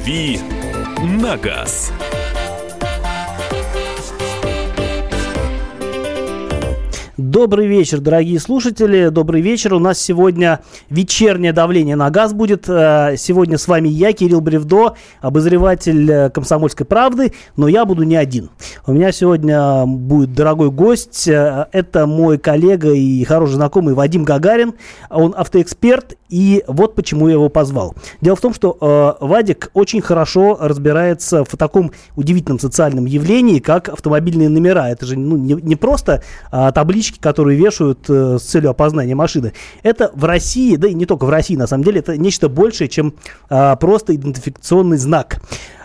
«Дави на газ». Добрый вечер, дорогие слушатели. Добрый вечер. У нас сегодня вечернее давление на газ будет. Э, сегодня с вами я, Кирилл Бревдо, обозреватель э, «Комсомольской правды», но я буду не один. У меня сегодня будет дорогой гость. Э, это мой коллега и хороший знакомый Вадим Гагарин. Он автоэксперт, и вот почему я его позвал. Дело в том, что Вадик очень хорошо разбирается в таком удивительном социальном явлении, как автомобильные номера. Это же ну, не, просто а, таблички, которые вешают э, с целью опознания машины. Это в России, да и не только в России, на самом деле, это нечто большее, чем э, просто идентификационный знак.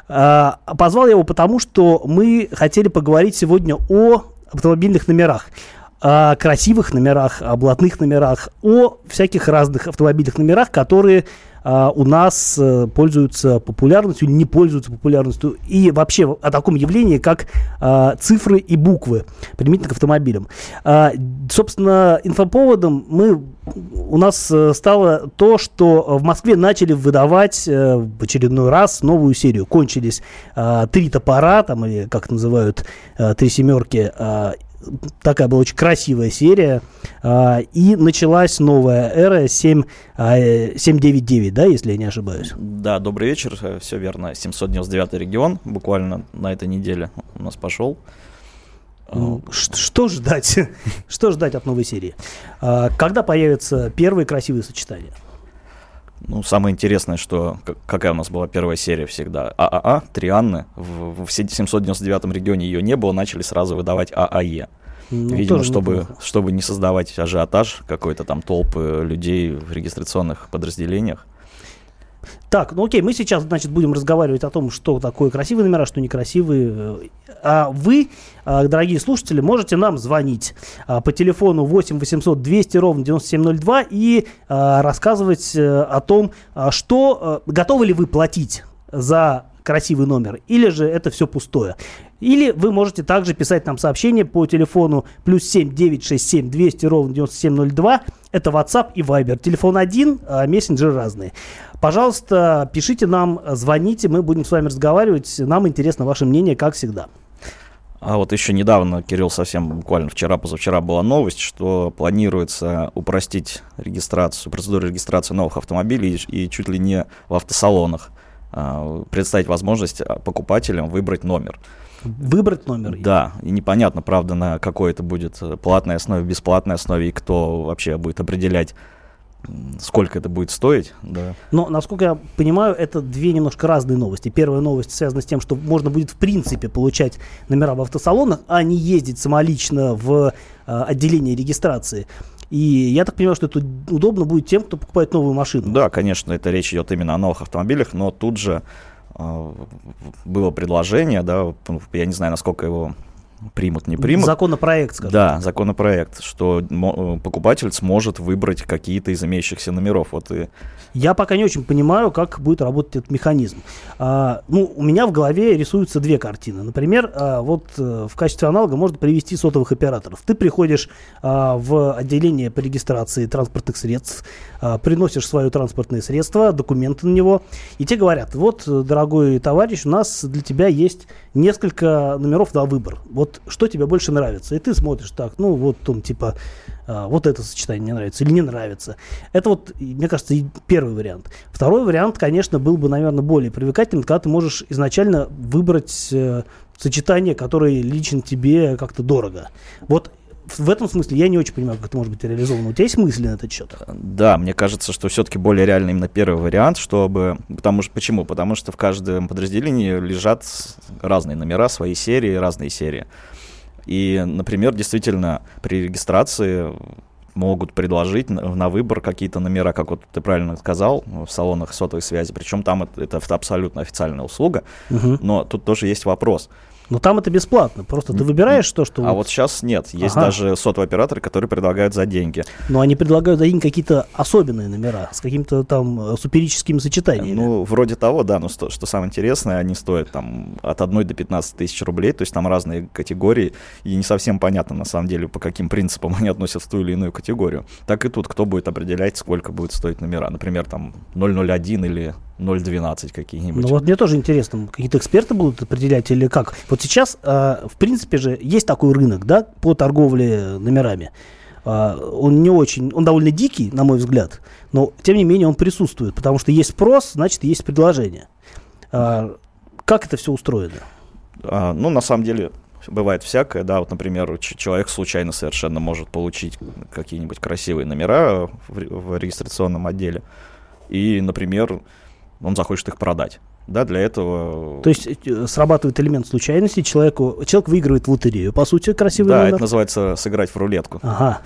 Э, позвал я его потому, что мы хотели поговорить сегодня о автомобильных номерах о красивых номерах, о блатных номерах, о всяких разных автомобильных номерах, которые а, у нас а, пользуются популярностью не пользуются популярностью, и вообще о таком явлении, как а, цифры и буквы, применительно к автомобилям. А, собственно, инфоповодом мы у нас э, стало то, что в Москве начали выдавать э, в очередной раз новую серию. Кончились э, три топора, там, или как называют, э, три семерки, э, такая была очень красивая серия. А, и началась новая эра 7, 799, а, да, если я не ошибаюсь? Да, добрый вечер, э, все верно. 799 регион, буквально на этой неделе у нас пошел. Ну, что ждать? что ждать от новой серии? А, когда появятся первые красивые сочетания? Ну, самое интересное, что какая у нас была первая серия всегда. ААА, три Анны. В, в 799 регионе ее не было, начали сразу выдавать ААЕ. Ну, Видимо, чтобы, чтобы не создавать ажиотаж какой-то там толпы людей в регистрационных подразделениях. Так, ну окей, мы сейчас, значит, будем разговаривать о том, что такое красивые номера, что некрасивые. А вы, а, дорогие слушатели, можете нам звонить а, по телефону 8 800 200 ровно 9702 и а, рассказывать э, о том, что готовы ли вы платить за красивый номер, или же это все пустое. Или вы можете также писать нам сообщение по телефону плюс 7 967 200 ровно 9702. Это WhatsApp и Viber. Телефон один, а мессенджеры разные. Пожалуйста, пишите нам, звоните, мы будем с вами разговаривать. Нам интересно ваше мнение, как всегда. А вот еще недавно, Кирилл, совсем буквально вчера, позавчера была новость, что планируется упростить регистрацию, процедуру регистрации новых автомобилей и чуть ли не в автосалонах. А, представить возможность а, покупателям выбрать номер. Выбрать номер? Да, и непонятно, правда, на какой это будет э, платной основе, бесплатной основе, и кто вообще будет определять сколько это будет стоить. Да. Но, насколько я понимаю, это две немножко разные новости. Первая новость связана с тем, что можно будет в принципе получать номера в автосалонах, а не ездить самолично в э, отделение регистрации. И я так понимаю, что это удобно будет тем, кто покупает новую машину. Да, конечно, это речь идет именно о новых автомобилях, но тут же э, было предложение, да, я не знаю, насколько его примут, не примут. Законопроект, скажем. Да, законопроект, что э, покупатель сможет выбрать какие-то из имеющихся номеров. Вот и... Я пока не очень понимаю, как будет работать этот механизм. А, ну, у меня в голове рисуются две картины. Например, а, вот а, в качестве аналога можно привести сотовых операторов. Ты приходишь а, в отделение по регистрации транспортных средств, а, приносишь свое транспортное средство, документы на него, и тебе говорят, вот, дорогой товарищ, у нас для тебя есть несколько номеров на выбор. Вот что тебе больше нравится? И ты смотришь так, ну вот там типа а, вот это сочетание мне нравится или не нравится. Это вот, мне кажется, первый вариант. Второй вариант, конечно, был бы, наверное, более привлекательным, когда ты можешь изначально выбрать э, сочетание, которое лично тебе как-то дорого. Вот в этом смысле я не очень понимаю, как это может быть реализовано. У тебя есть мысли на этот счет? Да, мне кажется, что все-таки более реально именно первый вариант, чтобы... Потому что... Почему? Потому что в каждом подразделении лежат разные номера, свои серии, разные серии. И, например, действительно, при регистрации могут предложить на выбор какие-то номера, как вот ты правильно сказал, в салонах сотовой связи. Причем там это, это абсолютно официальная услуга. Угу. Но тут тоже есть вопрос. Но там это бесплатно. Просто ты выбираешь то, что... А вот, вот сейчас нет. Есть ага. даже сотовые операторы, которые предлагают за деньги. Но они предлагают за деньги какие-то особенные номера с какими-то там э, суперическими сочетаниями. Ну, вроде того, да. Но что, что самое интересное, они стоят там от 1 до 15 тысяч рублей. То есть там разные категории. И не совсем понятно, на самом деле, по каким принципам они относятся в ту или иную категорию. Так и тут, кто будет определять, сколько будет стоить номера. Например, там 001 или 012 какие-нибудь. Ну вот мне тоже интересно, какие-то эксперты будут определять или как? Вот сейчас, э, в принципе же, есть такой рынок, да, по торговле номерами. Э, он не очень, он довольно дикий, на мой взгляд, но тем не менее он присутствует, потому что есть спрос, значит есть предложение. Э, как это все устроено? А, ну, на самом деле, бывает всякое, да, вот, например, человек случайно совершенно может получить какие-нибудь красивые номера в, в регистрационном отделе, и, например, он захочет их продать. Да, для этого... То есть э, срабатывает элемент случайности, человеку, человек выигрывает в лотерею, по сути, красивый да, номер. это называется сыграть в рулетку. Ага.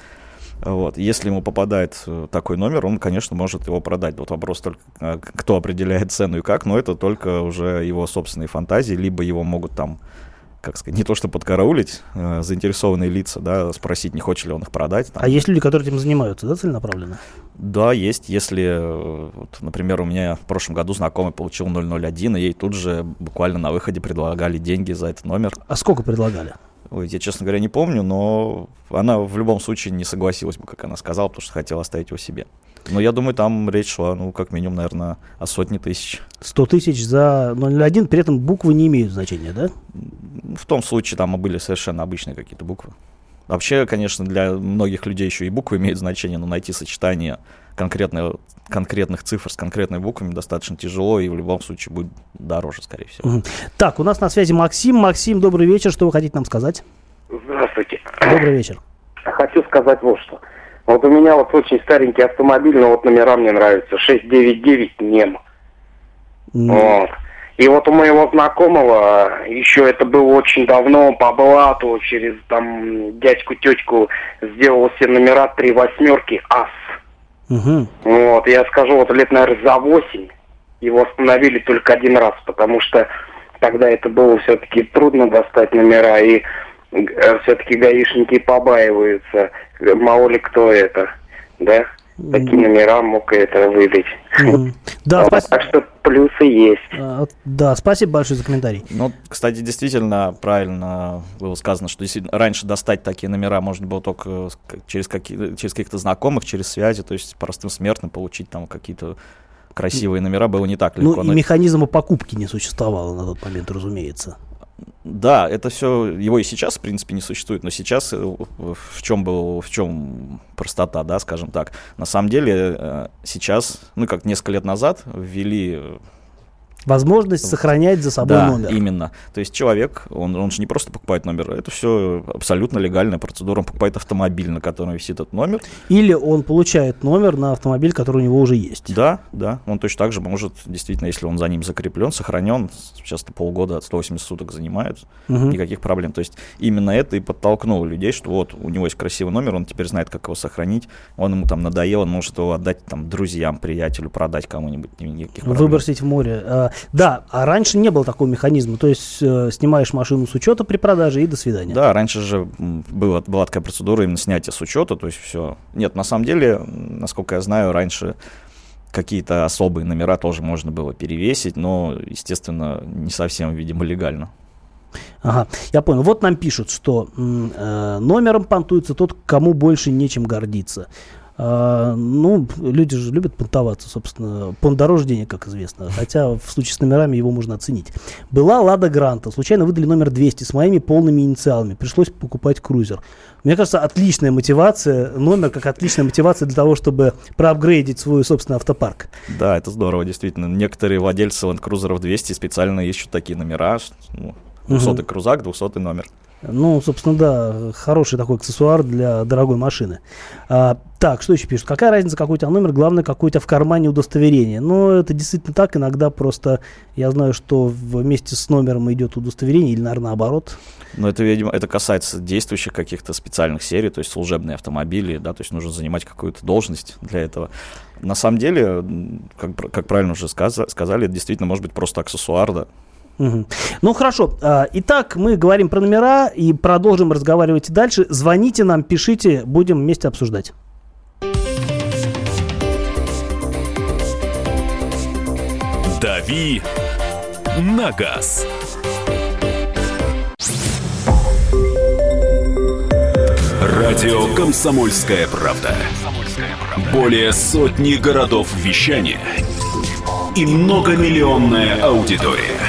Вот. Если ему попадает э, такой номер, он, конечно, может его продать. Вот вопрос только, э, кто определяет цену и как, но это только уже его собственные фантазии, либо его могут там как сказать, не то что подкараулить э, заинтересованные лица, да, спросить, не хочет ли он их продать. Там. А есть люди, которые этим занимаются, да, целенаправленно? Да, есть. Если, э, вот, например, у меня в прошлом году знакомый получил 001, и ей тут же буквально на выходе предлагали деньги за этот номер. А сколько предлагали? Ой, я, честно говоря, не помню, но она в любом случае не согласилась бы, как она сказала, потому что хотела оставить его себе. Но я думаю, там речь шла, ну, как минимум, наверное, о сотне тысяч. 100 тысяч за 001, при этом буквы не имеют значения, да? В том случае там были совершенно обычные какие-то буквы. Вообще, конечно, для многих людей еще и буквы имеют значение, но найти сочетание конкретно, конкретных цифр с конкретными буквами достаточно тяжело и в любом случае будет дороже, скорее всего. Угу. Так, у нас на связи Максим. Максим, добрый вечер. Что вы хотите нам сказать? Здравствуйте. Добрый вечер. Хочу сказать вот что. Вот у меня вот очень старенький автомобиль, но вот номера мне нравятся. 699 НЕМ. Mm. Вот. И вот у моего знакомого, еще это было очень давно, по блату, через там дядьку-тетьку, сделал все номера три восьмерки АС. Угу. Вот, я скажу, вот лет, наверное, за восемь его остановили только один раз, потому что тогда это было все-таки трудно достать номера, и э, все-таки гаишники побаиваются, мало ли кто это, да? Такие номера мог это выдать. Да, спасибо. Так что плюсы есть. А, да, спасибо большое за комментарий. Ну, кстати, действительно правильно было сказано, что раньше достать такие номера можно было только через, какие, через каких-то знакомых, через связи, то есть простым смертным получить там какие-то красивые номера было не так легко. Ну, и механизма покупки не существовало на тот момент, разумеется. Да, это все, его и сейчас, в принципе, не существует, но сейчас э, в чем был, в чем простота, да, скажем так. На самом деле э, сейчас, ну, как несколько лет назад ввели Возможность сохранять за собой да, номер. именно. То есть человек, он, он же не просто покупает номер, это все абсолютно легальная процедура. Он покупает автомобиль, на котором висит этот номер. Или он получает номер на автомобиль, который у него уже есть. Да, да. Он точно так же может, действительно, если он за ним закреплен, сохранен, часто полгода, 180 суток занимает, угу. никаких проблем. То есть именно это и подтолкнуло людей, что вот у него есть красивый номер, он теперь знает, как его сохранить, он ему там надоел, он может его отдать там друзьям, приятелю, продать кому-нибудь, никаких проблем. Выбросить в море. Да, а раньше не было такого механизма. То есть э, снимаешь машину с учета при продаже и до свидания. Да, раньше же была, была такая процедура именно снятия с учета, то есть все. Нет, на самом деле, насколько я знаю, раньше какие-то особые номера тоже можно было перевесить, но, естественно, не совсем, видимо, легально. Ага, я понял. Вот нам пишут, что э, номером понтуется тот, кому больше нечем гордиться. А, ну, люди же любят понтоваться, собственно. Понт дороже денег, как известно. Хотя в случае с номерами его можно оценить. Была Лада Гранта. Случайно выдали номер 200 с моими полными инициалами. Пришлось покупать крузер. Мне кажется, отличная мотивация, номер как отличная мотивация для того, чтобы проапгрейдить свой собственный автопарк. Да, это здорово, действительно. Некоторые владельцы Land Cruiser 200 специально ищут такие номера. Ну, 200 угу. крузак, 200 номер. Ну, собственно, да, хороший такой аксессуар для дорогой машины. А, так, что еще пишут? Какая разница, какой у тебя номер? Главное, какой у тебя в кармане удостоверение. Ну, это действительно так. Иногда просто я знаю, что вместе с номером идет удостоверение, или, наверное, наоборот. Но это, видимо, это касается действующих каких-то специальных серий, то есть служебные автомобили, да, то есть нужно занимать какую-то должность для этого. На самом деле, как, как правильно уже сказали, это действительно может быть просто аксессуар, да, Ну хорошо. А, итак, мы говорим про номера и продолжим разговаривать дальше. Звоните нам, пишите, будем вместе обсуждать. Дави на газ. Радио Комсомольская правда". Более сотни городов вещания – и многомиллионная аудитория.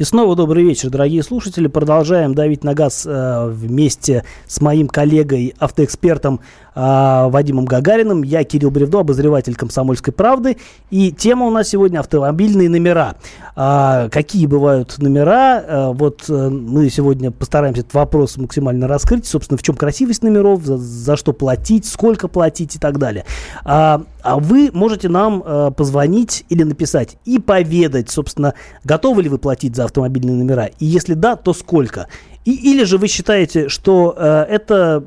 И снова добрый вечер, дорогие слушатели. Продолжаем давить на газ э, вместе с моим коллегой, автоэкспертом э, Вадимом Гагариным. Я Кирилл Бревдо, обозреватель «Комсомольской правды». И тема у нас сегодня автомобильные номера. А, какие бывают номера? А, вот а, мы сегодня постараемся этот вопрос максимально раскрыть. Собственно, в чем красивость номеров, за, за что платить, сколько платить и так далее. А, а вы можете нам а, позвонить или написать и поведать, собственно, готовы ли вы платить за автомобильные номера. И если да, то сколько. И, или же вы считаете, что э, это,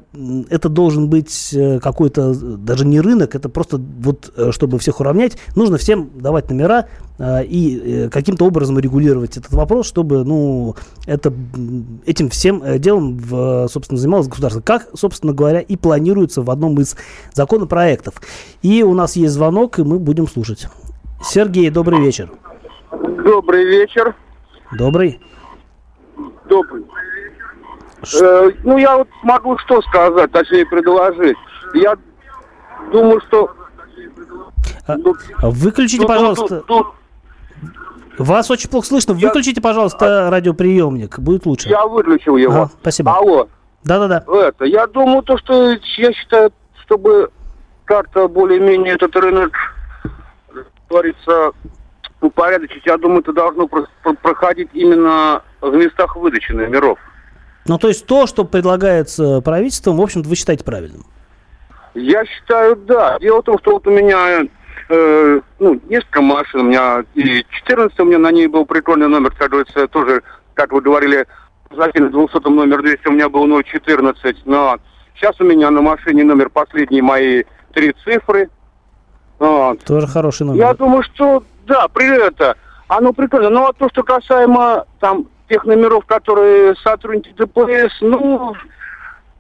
это должен быть э, какой-то даже не рынок, это просто вот, э, чтобы всех уравнять, нужно всем давать номера э, и э, каким-то образом регулировать этот вопрос, чтобы, ну, это, этим всем делом, в, собственно, занималось государство. Как, собственно говоря, и планируется в одном из законопроектов. И у нас есть звонок, и мы будем слушать. Сергей, добрый вечер. Добрый вечер. Добрый. Добрый. Э, ну, я вот могу что сказать, точнее предложить. Я думаю, что... А, выключите, Ну, пожалуйста. тут- тут Вас очень плохо слышно. Я- Выключите, пожалуйста, радиоприемник. Будет лучше. я выключил его. Ага, спасибо. Алло. Да-да-да. Это, я думаю, то, что я считаю, чтобы как-то более-менее этот рынок, как говорится, упорядочить, я думаю, это должно про- про- проходить именно в местах выдачи номеров. Ну, то есть то, что предлагается правительством, в общем-то, вы считаете правильным. Я считаю, да. Дело в том, что вот у меня э, ну, несколько машин, у меня и 14 у меня на ней был прикольный номер, говорится, тоже, как вы говорили, закинуть 200 номер 200, у меня был 014, но сейчас у меня на машине номер последний мои три цифры. Вот. Тоже хороший номер. Я думаю, что да, при это, оно прикольно. Ну, а то, что касаемо там тех номеров, которые сотрудники ДПС, ну,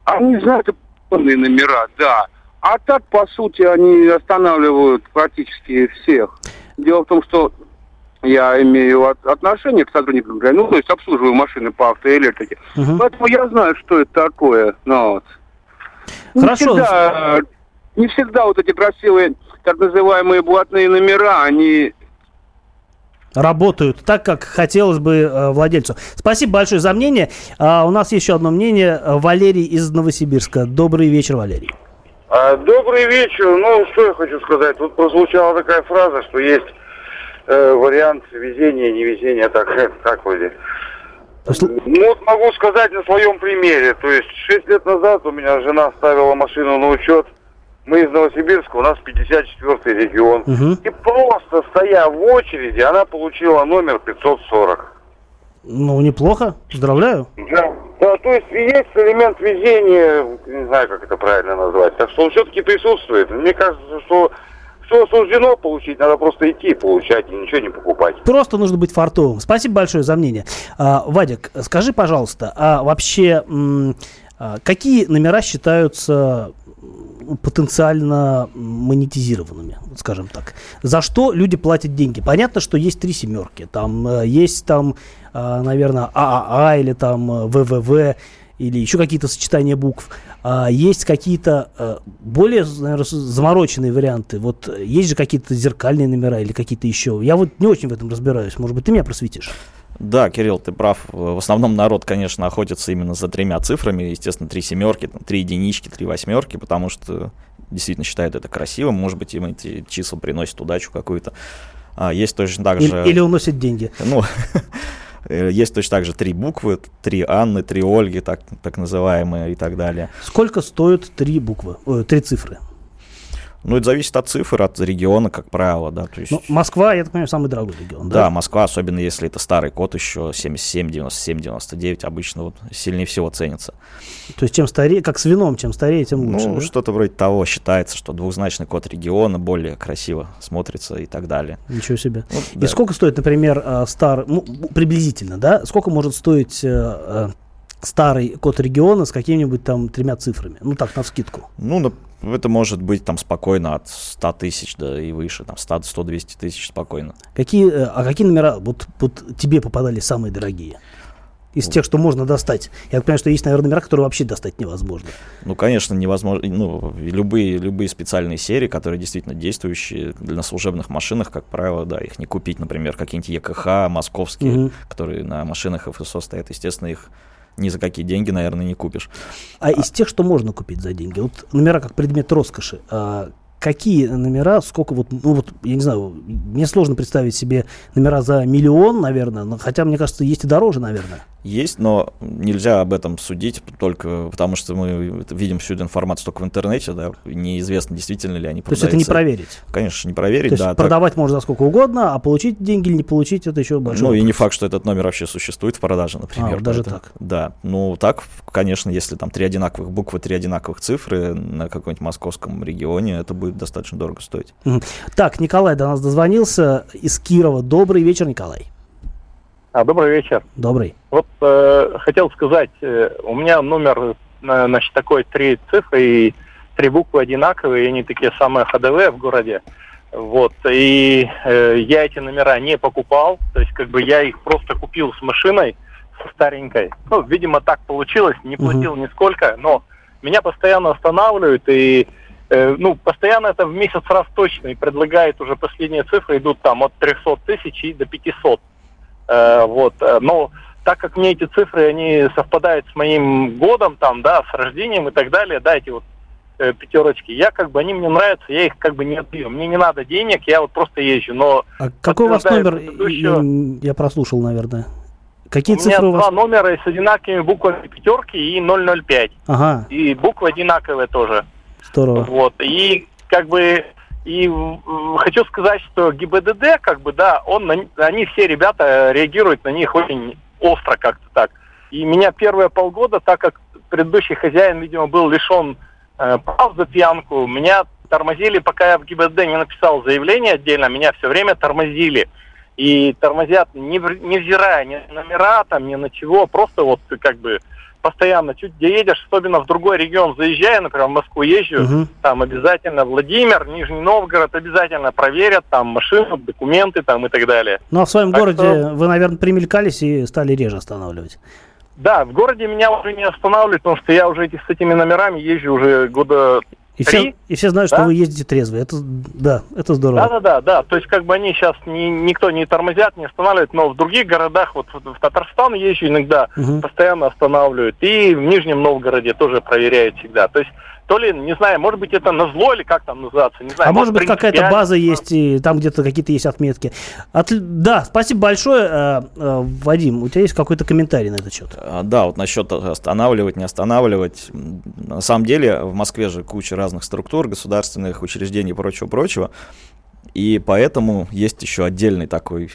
они знают полные номера, да. А так, по сути, они останавливают практически всех. Дело в том, что я имею от- отношение к сотрудникам, ну, то есть обслуживаю машины по автоэлектрике. Мгм. Поэтому я знаю, что это такое. Ну, вот. Не Хорошо. всегда, не всегда вот эти красивые так называемые блатные номера, они Работают так, как хотелось бы э, владельцу. Спасибо большое за мнение. А, у нас еще одно мнение. Э, Валерий из Новосибирска. Добрый вечер, Валерий. А, Добрый вечер. Ну, что я хочу сказать. Тут прозвучала такая фраза, что есть э, вариант везения, невезения, так, как вроде. Сл- Ну, вот могу сказать на своем примере. То есть, 6 лет назад у меня жена ставила машину на учет. Мы из Новосибирска, у нас 54-й регион. Мгм. И просто стоя в очереди, она получила номер 540. Ну, неплохо. Поздравляю. Да. Да, то есть есть элемент везения, не знаю, как это правильно назвать. Так что он все-таки присутствует. Мне кажется, что все суждено получить, надо просто идти получать, и ничего не покупать. Просто нужно быть фартовым. Спасибо большое за мнение. А, Вадик, скажи, пожалуйста, а вообще а, какие номера считаются потенциально монетизированными, скажем так? За что люди платят деньги? Понятно, что есть три семерки. Там э, есть там, а, наверное, ААА или там э, ВВВ или еще какие-то сочетания букв. А есть какие-то э, более, наверное, замороченные варианты. Вот э, есть же какие-то зеркальные номера или какие-то еще. Я вот не очень в этом разбираюсь. Может быть, ты меня просветишь? Да, Кирилл, ты прав. В основном народ, конечно, охотится именно за тремя цифрами. Естественно, три семерки, там, три единички, три восьмерки, потому что действительно считают это красивым. Может быть, им эти числа приносят удачу какую-то. А, есть точно так Или, же... или уносят деньги. Ну, э, есть точно так же три буквы, три Анны, три Ольги, так, так называемые и так далее. Сколько стоят три буквы, э, три цифры? Ну, это зависит от цифр, от региона, как правило, да. То есть... Ну, Москва, я так понимаю, самый дорогой регион, да? Да, Москва, особенно если это старый код еще 77, 97, 99, обычно вот сильнее всего ценится. То есть чем старее, как с вином, чем старее, тем лучше. Ну, да? что-то вроде того считается, что двухзначный код региона более красиво смотрится и так далее. Ничего себе. Ну, И да. сколько стоит, например, э, стар, ну, приблизительно, да? Сколько может стоить э, э, старый код региона с какими-нибудь там тремя цифрами? Ну так, на вскидку. Ну, это может быть там спокойно от 100 тысяч да и выше, там 100 100-200 тысяч спокойно. Какие, э, а какие номера вот, вот тебе попадали самые дорогие? Из тех, что можно достать. Я понимаю, что есть, наверное, номера, которые вообще достать невозможно. Ну, конечно, невозможно. Ну, любые, любые специальные серии, которые действительно действующие на служебных машинах, как правило, да, их не купить, например, какие-нибудь ЕКХ московские, Мгм. которые на машинах ФСО стоят, естественно, их ни за какие деньги, наверное, не купишь. А из тех, что можно купить за деньги, вот номера как предмет роскоши, а какие номера, сколько вот, ну вот, я не знаю, мне сложно представить себе номера за миллион, наверное, но хотя, мне кажется, есть и дороже, наверное. Есть, но нельзя об этом судить только потому, что мы видим всю эту информацию только в интернете, да, неизвестно, действительно ли они То есть это не продаются. проверить. Конечно, не проверить, То есть да. так- продавать можно за сколько угодно, а получить деньги или не получить, это еще большой Ну и не вопрос. факт, что этот номер вообще существует в продаже, например. А, даже так. Да. Ну так, конечно, если там три одинаковых буквы, три одинаковых цифры на каком-нибудь московском регионе, это будет достаточно дорого стоить. Так, Николай до нас дозвонился из Кирова. Добрый вечер, Николай. А, добрый вечер. Добрый. Вот э, хотел сказать, э, у меня номер, э, значит, такой три цифры и три буквы одинаковые, и они такие самые ходовые в городе. Вот, и э, я эти номера не покупал, то есть как бы я их просто купил с машиной, со старенькой. Ну, видимо, так получилось, не платил нисколько, но меня постоянно останавливают, и э, ну, постоянно это в месяц раз точно, и предлагают уже последние цифры, идут там от 300 тысяч и до 500. Э, вот, э, но так как мне эти цифры, они совпадают с моим годом, там, да, с рождением и так далее, да, эти вот э, пятерочки, я как бы, они мне нравятся, я их как бы не отдаю. Мне не надо денег, я вот просто езжу, но А какой у вас номер? предыдущего. Я, прослушал, наверное. Какие у меня цифры у вас? два номера с одинаковыми буквами пятерки и 005. Ага, И буквы одинаковые тоже. здорово. Вот. И как бы и хочу сказать, что ГИБДД, как бы, да, он они все ребята э, реагируют на них очень остро как-то так. И меня первые полгода, так как предыдущий хозяин, видимо, был лишен э, прав за пьянку, меня тормозили, пока я в ГИБДД не написал заявление отдельно, меня все время тормозили. И тормозят, не невзирая ни на номера, там, ни на чего, просто вот как бы постоянно, чуть где едешь, особенно в другой регион заезжая, например, в Москву езжу, Мгм. там обязательно Владимир, Нижний Новгород обязательно проверят, там машину, документы там и так далее. Ну а в своем Так городе что- вы, наверное, примелькались и стали реже останавливать. Да, в городе меня уже не останавливают, потому что я уже эти, с этими номерами езжу уже года И Три? все, и все знают, что Да? вы ездите трезвые. Это, да, это здорово. Да, да, да, да. То есть как бы они сейчас ни, никто не тормозят, не останавливает, но в других городах, вот в, в Татарстан езжу иногда, Мгм. постоянно останавливают. И в Нижнем Новгороде тоже проверяют всегда. То есть то ли, не знаю, может быть это на зло или как там называться, не знаю. А может быть какая-то база есть, и там где-то какие-то есть отметки. Отли- Да, спасибо большое. Э, э, Вадим, у тебя есть какой-то комментарий на этот счет? А, Да, вот насчет останавливать, не останавливать. На самом деле в Москве же куча разных структур, государственных учреждений и прочего-прочего. И поэтому есть еще отдельный такой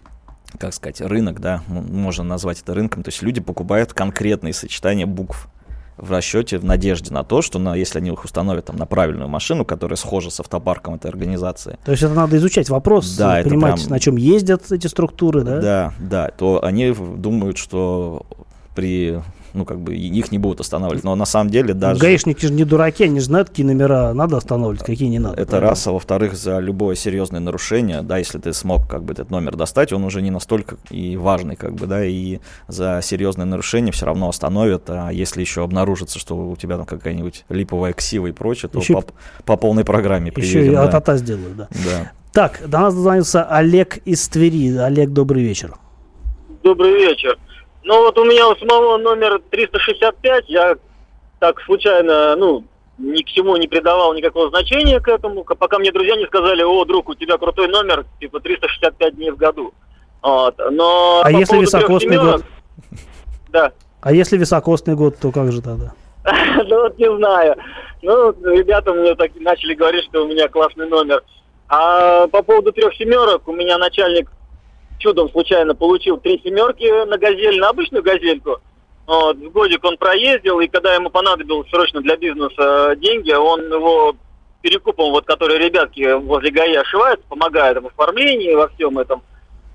как сказать, рынок, да, можно назвать это рынком. То есть люди покупают конкретные сочетания букв в расчете, в надежде на то, что на, если они их установят там, на правильную машину, которая схожа с автопарком этой организации, То есть это надо изучать вопрос, Да, это понимать, прям- на чем ездят эти структуры, да? Да, да, то они думают, что при, ну, как бы, их не будут останавливать. Но на самом деле даже... Гаишники же не дураки, они же знают, какие номера надо останавливать, какие не надо. Это правильно? раз, а во-вторых, за любое серьезное нарушение, да, если ты смог как бы этот номер достать, он уже не настолько и важный, как бы, да, и за серьезное нарушение все равно остановят, а если еще обнаружится, что у тебя там какая-нибудь липовая ксива и прочее, то Еще- по, по полной программе Еще и приедем, да. атата сделают, да. Да. Так, до нас дозвонился Олег из Твери. Олег, добрый вечер. Добрый вечер. Ну вот у меня у самого номер 365, я так случайно, ну, ни к чему не придавал никакого значения к этому, пока мне друзья не сказали, о, друг, у тебя крутой номер, типа 365 дней в году. Вот. Но А если високосный семерок- год? Да. А если високосный год, то как же тогда? Ну вот не знаю. Ну, ребята мне так начали говорить, что у меня классный номер. А по поводу трех семерок, у меня начальник чудом случайно получил три семерки на газель, на обычную газельку. Вот, в годик он проездил, и когда ему понадобилось срочно для бизнеса деньги, он его перекупом, вот, который ребятки возле ГАИ ошиваются, помогают в оформлении, во всем этом,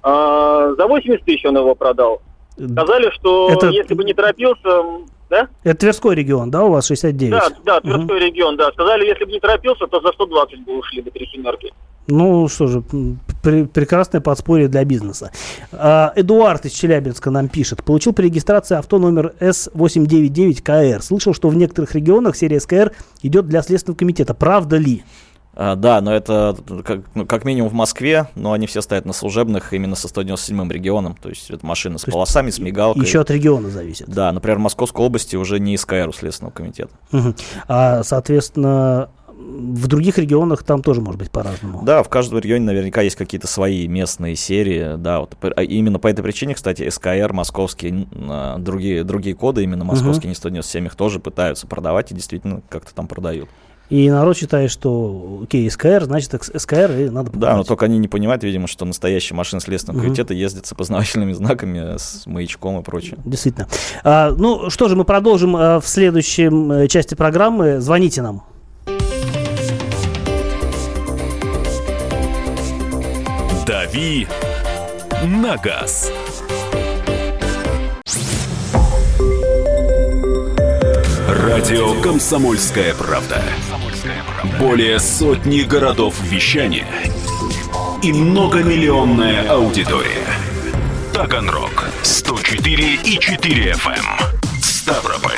а, за 80 тысяч он его продал. Сказали, что Это- если бы не торопился, да? Это Тверской регион, да, у вас 69? Да, да, Тверской регион, да. Сказали, если бы не торопился, то за 120 бы ушли бы три семерки. Ну что же, м, пре- прекрасное подспорье для бизнеса. А, Эдуард из Челябинска нам пишет. Получил при регистрации авто номер С899КР. Слышал, что в некоторых регионах серия СКР идет для Следственного комитета. Правда ли? А, да, но это как, ну, как минимум в Москве, но они все стоят на служебных именно со 197-м регионом. То есть это машины с полосами, с мигалкой. Еще от региона зависит. Да, например, в Московской области уже не СКР у Следственного комитета. Мгм. А, соответственно, в других регионах там тоже может быть по-разному. Да, в каждом регионе наверняка есть какие-то свои местные серии. Да, вот а именно по этой причине, кстати, СКР, московские, а, другие, другие коды, именно московские, не 197, их тоже пытаются продавать и действительно как-то там продают. И народ считает, что окей, СКР, значит СКР, и надо Да, но покупать. только они не понимают, видимо, что настоящие машины Следственного Мгм. комитета ездят с опознавательными знаками, с маячком и прочее. Действительно. А, ну что же, мы продолжим а, в следующем э, части программы. Звоните нам. «Дави на газ». Радио «Комсомольская правда». Более сотни городов вещания и многомиллионная аудитория. Таганрог 104 и 4 FM. Ставрополь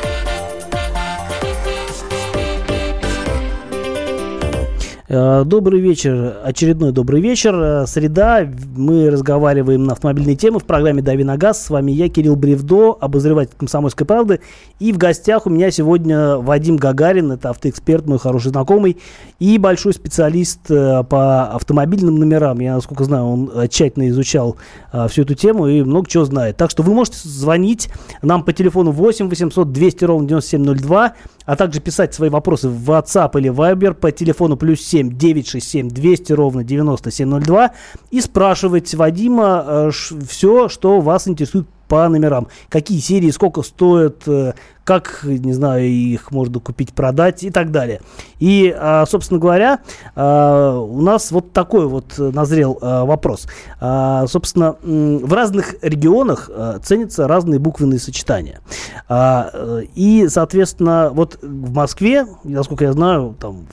Добрый вечер, очередной добрый вечер. Э, Среда, мы разговариваем на автомобильные темы в программе «Дави на газ». С вами я, Кирилл Бревдо, обозреватель «Комсомольской правды». И в гостях у меня сегодня Вадим Гагарин, это автоэксперт, мой хороший знакомый, и большой специалист э, по автомобильным номерам. Я, насколько знаю, он э, тщательно изучал э, всю эту тему и много чего знает. Так что вы можете звонить нам по телефону 8 800 200 ровно 9702, а также писать свои вопросы в WhatsApp или Viber по телефону плюс 7 967 200 ровно 9702 и спрашивать Вадима все, что вас интересует по номерам. Какие серии, сколько стоят, э, как, не знаю, их можно купить, продать и так далее. И, а, собственно говоря, а, у нас вот такой вот э, назрел а, вопрос. А, Собственно, в разных регионах ценятся разные буквенные сочетания. Э, И, соответственно, вот в Москве, насколько я знаю, там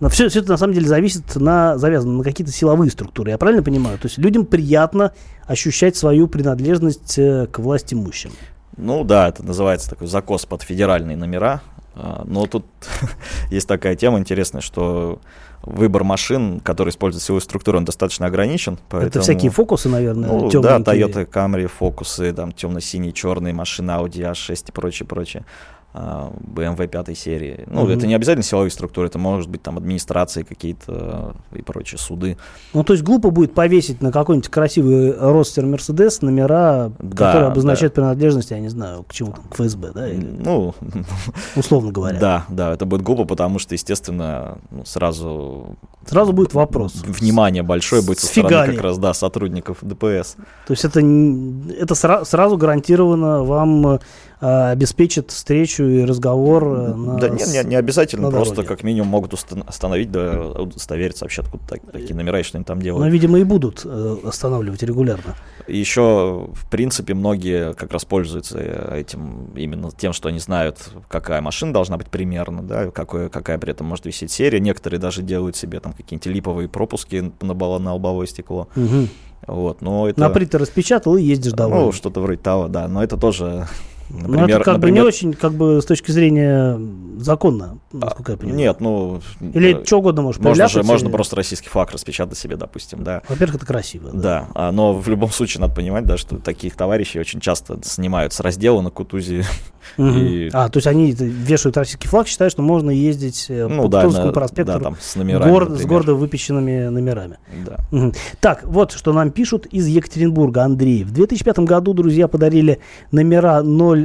но все, все это на самом деле зависит на, завязано на какие-то силовые структуры. Я правильно понимаю? То есть людям приятно ощущать свою принадлежность э, к власть имущим. Ну да, это называется такой закос под федеральные номера. А, Но тут есть такая тема интересная, что выбор машин, которые используют силовую структуру, он достаточно ограничен. Это поэтому- всякие фокусы, наверное, Ну, да. Toyota Camry, фокусы, там темно-синие, черные машины, Audi A6 и прочее, прочее. А, BMW пятой серии. Ну, Мгм. это не обязательно силовые структуры, это может быть там администрации какие-то и прочие суды. Ну, то есть глупо будет повесить на какой-нибудь красивый ростер Мерседес номера, Да, которые обозначают принадлежность, я не знаю, к чему там, к ФСБ, да, или, Ну, условно говоря. да, да, это будет глупо, потому что, естественно, ну, сразу Сразу будет вопрос. внимание большое будет со Сфига стороны как раз, да, сотрудников ДПС. То есть это, это сра- сразу гарантированно вам обеспечит встречу и разговор э, на Да нет, не, не обязательно, на просто дороге. как минимум могут остановить, да, удостовериться вообще, откуда так- такие номера и что они там Но, делают. видимо, и будут э, останавливать регулярно. Еще, в принципе, многие как раз пользуются э, этим именно тем, что они знают, какая машина должна быть примерно, да, какое, какая при этом может висеть серия. Некоторые даже делают себе там какие-нибудь липовые пропуски на, на лобовое стекло. Мгм. Вот, но это... На принтер распечатал и ездишь довольный. Ну, что-то вроде того, да. Но это тоже Например, ну, это как например... бы не очень, как бы с точки зрения законно, насколько я понимаю. Нет, ну... Или что угодно может Можно же, можно просто российский флаг распечатать себе, допустим, да. Во-первых, это красиво. Да. да, а, но в любом случае надо понимать, да, что таких товарищей очень часто снимают с раздела на Кутузе. Угу. И... А, то есть они вешают российский флаг, считают, что можно ездить э, ну, по да, Кутузовскому проспекту да, там, с, номерами, гор... с гордо выпеченными номерами. Да. Угу. Так, вот что нам пишут из Екатеринбурга, Андрей. В 2005 году друзья подарили номера 0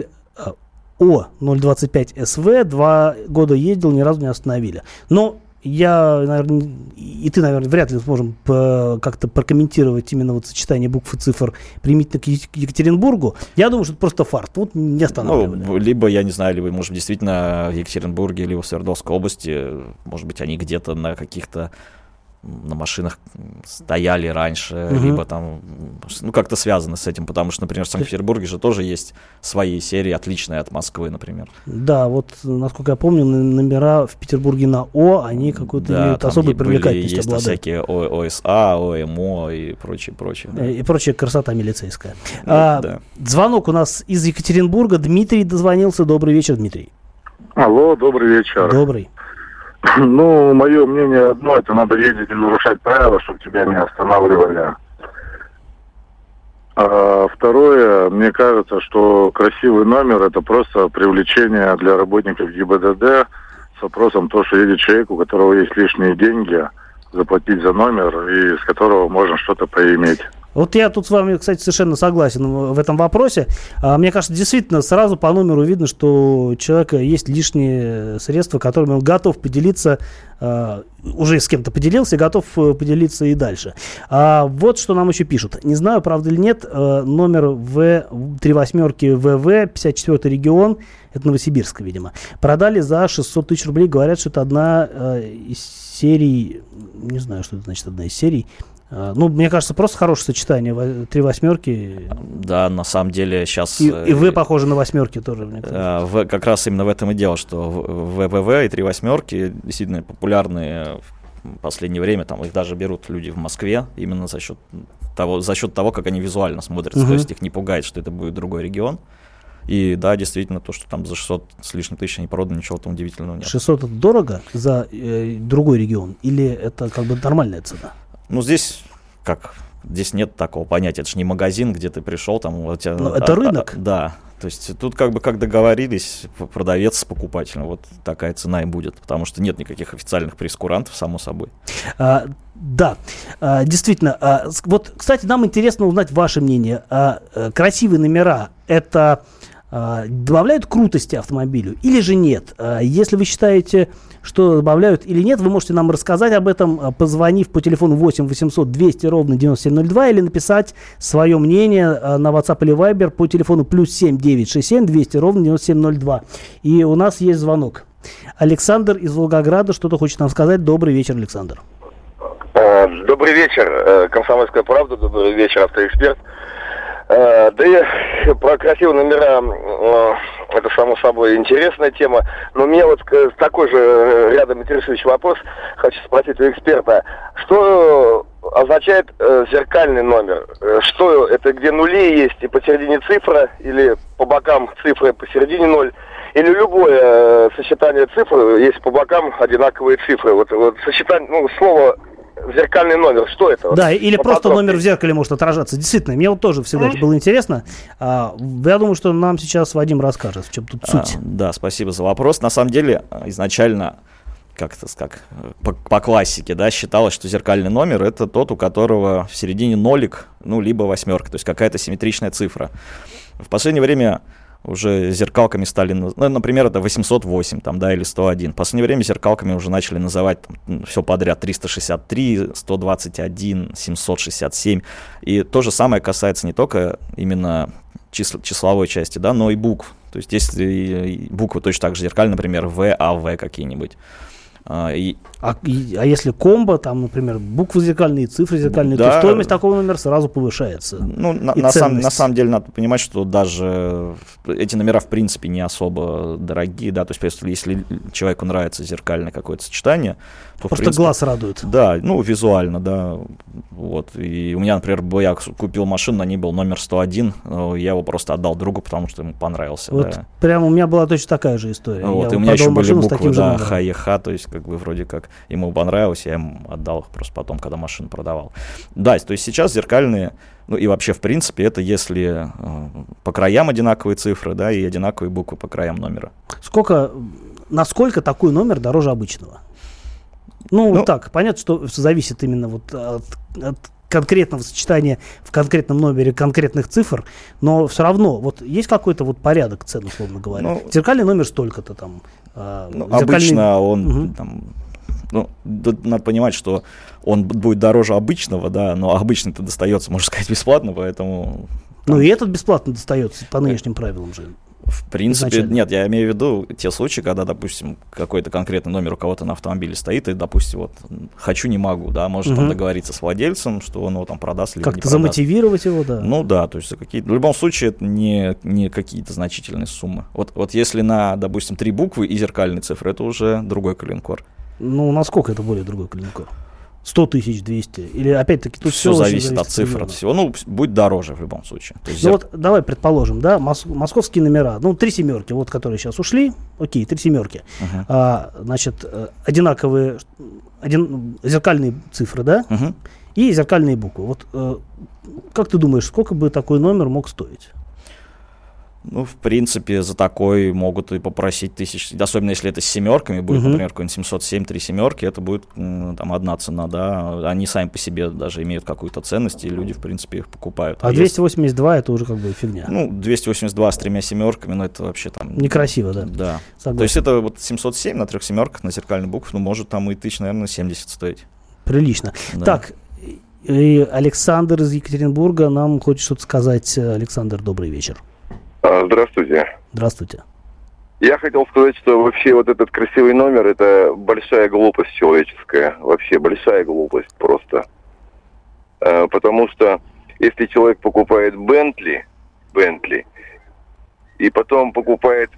о025 СВ, два года ездил, ни разу не остановили. Но я, наверное, и ты, наверное, вряд ли сможем как-то прокомментировать именно вот сочетание букв и цифр применительно к Екатеринбургу. Я думаю, что это просто фарт. Вот не останавливали. Ну, либо, я не знаю, либо, может, действительно в Екатеринбурге, либо в Свердловской области, может быть, они где-то на каких-то на машинах стояли раньше, угу. либо там, ну, как-то связаны с этим, потому что, например, в Санкт-Петербурге же тоже есть свои серии, отличные от Москвы, например. Да, вот, насколько я помню, номера в Петербурге на О, они какую-то да, имеют особую привлекательность есть обладают. всякие ОСА, ОМО и прочее, прочее. Да. И прочая красота милицейская. Ну, а, да. Звонок у нас из Екатеринбурга. Дмитрий дозвонился. Добрый вечер, Дмитрий. Алло, добрый вечер. Добрый. Ну, мое мнение одно, это надо ездить и нарушать правила, чтобы тебя не останавливали. А второе, мне кажется, что красивый номер это просто привлечение для работников ГИБДД с вопросом то, что едет человек, у которого есть лишние деньги, заплатить за номер и с которого можно что-то поиметь. Вот я тут с вами, кстати, совершенно согласен в этом вопросе. А, мне кажется, действительно, сразу по номеру видно, что у человека есть лишние средства, которыми он готов поделиться, а, уже с кем-то поделился, готов э, поделиться и дальше. А вот что нам еще пишут. Не знаю, правда или нет, э, номер В, 3 восьмерки ВВ, 54 регион, это Новосибирск, видимо, продали за 600 тысяч рублей. Говорят, что это одна э, из серий, не знаю, что это значит, одна из серий, ну, мне кажется, просто хорошее сочетание. Три восьмерки. Да, на самом деле сейчас... И, и вы похожи на восьмерки тоже. Мне кажется. В, как раз именно в этом и дело, что ВВВ и три восьмерки действительно популярные в последнее время. Там их даже берут люди в Москве именно за счет того, за счет того как они визуально смотрятся. Угу. То есть их не пугает, что это будет другой регион. И да, действительно, то, что там за 600 с лишним тысяч не продано, ничего там удивительного нет. 600 это дорого за э, другой регион? Или это как бы нормальная цена? Ну, здесь как здесь нет такого понятия. Это же не магазин, где ты пришел, там у тебя. Ну, это а, рынок. А, да. То есть тут как бы как договорились продавец с покупателем, вот такая цена и будет, потому что нет никаких официальных прескурантов, само собой. А, да, а, действительно. А, вот, кстати, нам интересно узнать ваше мнение. А, а, красивые номера это а, добавляют крутости автомобилю или же нет? А, если вы считаете, что добавляют или нет, вы можете нам рассказать об этом, а, позвонив по телефону 8 800 200 ровно 9702 или написать свое мнение на WhatsApp или Viber по телефону плюс 7 967 200 ровно 9702. И у нас есть звонок. Александр из Волгограда что-то хочет нам сказать. Добрый вечер, Александр. Добрый вечер, э, Комсомольская правда, добрый вечер, автоэксперт. Э, да и про красивые номера, э, это само собой интересная тема. Но меня вот такой же рядом интересующий вопрос хочу спросить у эксперта. Что означает э, зеркальный номер? Что это, где нули есть и посередине цифра, или по бокам цифры посередине ноль? Или любое сочетание цифр, есть по бокам одинаковые цифры. Вот, вот сочетание, ну, слово зеркальный номер. Что это? Да, или просто номер в зеркале может отражаться. Действительно, мне вот тоже всегда это было интересно. А, я думаю, что нам сейчас Вадим расскажет, в чем тут суть. А, да, спасибо за вопрос. На самом деле, изначально как это как по, по классике, да, считалось, что зеркальный номер это тот, у которого в середине нолик, ну, либо восьмерка, то есть какая-то симметричная цифра. В последнее время уже зеркалками стали, ну, например, это 808 там, да, или 101. В последнее время зеркалками уже начали называть там, все подряд 363, 121, 767. И то же самое касается не только именно числ, числовой части, да, но и букв. То есть есть буквы точно так же зеркальные, например, В, А, В какие-нибудь. А, и... А, и, а если комбо, там, например, буквы зеркальные, цифры зеркальные, да. то стоимость такого номера сразу повышается. Ну, на, на, сам, на самом деле надо понимать, что даже эти номера, в принципе, не особо дорогие, да, то есть если человеку нравится зеркальное какое-то сочетание, то, Просто принципе, глаз радует. Да, ну, визуально, да. Вот. И у меня, например, я купил машину, на ней был номер 101, я его просто отдал другу, потому что ему понравился. Вот да. прямо у меня была точно такая же история. Вот, я и у меня еще были буквы, да, ха, то есть, как бы, вроде как, ему понравилось, я ему отдал их просто потом, когда машину продавал. Да, то есть сейчас зеркальные, ну и вообще, в принципе, это если э, по краям одинаковые цифры, да, и одинаковые буквы по краям номера. Сколько, насколько такой номер дороже обычного? Ну, ну, так, понятно, что зависит именно вот от, от конкретного сочетания в конкретном номере конкретных цифр, но все равно вот есть какой-то вот порядок цен, условно говоря. Ну, Зеркальный номер столько-то там. Э, ну, зеркальный... Обычно он угу. там ну, надо понимать, что он будет дороже обычного, да, но обычный-то достается, можно сказать, бесплатно, поэтому... Ну и этот бесплатно достается по нынешним правилам же. В принципе, Изначально. нет, я имею в виду те случаи, когда, допустим, какой-то конкретный номер у кого-то на автомобиле стоит, и, допустим, вот хочу, не могу, да, может угу. там договориться с владельцем, что он его там продаст либо Как-то замотивировать его, да. Ну да, то есть за какие-то. В любом случае, это не, не какие-то значительные суммы. Вот, вот если на, допустим, три буквы и зеркальные цифры, это уже другой калинкор. Ну, насколько это более другой калинкор? 100 тысяч, 200? Или опять-таки тут все, все зависит, зависит от цифр, от всего. Ну, будет дороже в любом случае. То есть ну, зер... вот давай предположим, да, мос- московские номера, ну, три семерки, вот которые сейчас ушли, окей, три семерки. Uh-huh. А, значит, э, одинаковые, один, зеркальные цифры, да, uh-huh. и зеркальные буквы. Вот э, как ты думаешь, сколько бы такой номер мог стоить? Ну, в принципе, за такой могут и попросить тысяч, особенно если это с семерками, будет, uh-huh. например, какой-нибудь 707, три семерки, это будет там одна цена, да, они сами по себе даже имеют какую-то ценность, и люди, в принципе, их покупают. А, а 282 если... это уже как бы фигня. Ну, 282 с тремя семерками, ну, это вообще там... Некрасиво, да? Да. Согласен. То есть это вот 707 на трех семерках, на зеркальных буквах, ну, может там и тысяч, наверное, 70 стоить. Прилично. Да. Так, и Александр из Екатеринбурга нам хочет что-то сказать. Александр, добрый вечер. А, здравствуйте. Здравствуйте. Я хотел сказать, что вообще вот этот красивый номер это большая глупость человеческая. Вообще большая глупость просто. А, потому что если человек покупает Бентли, Бентли, и потом покупает,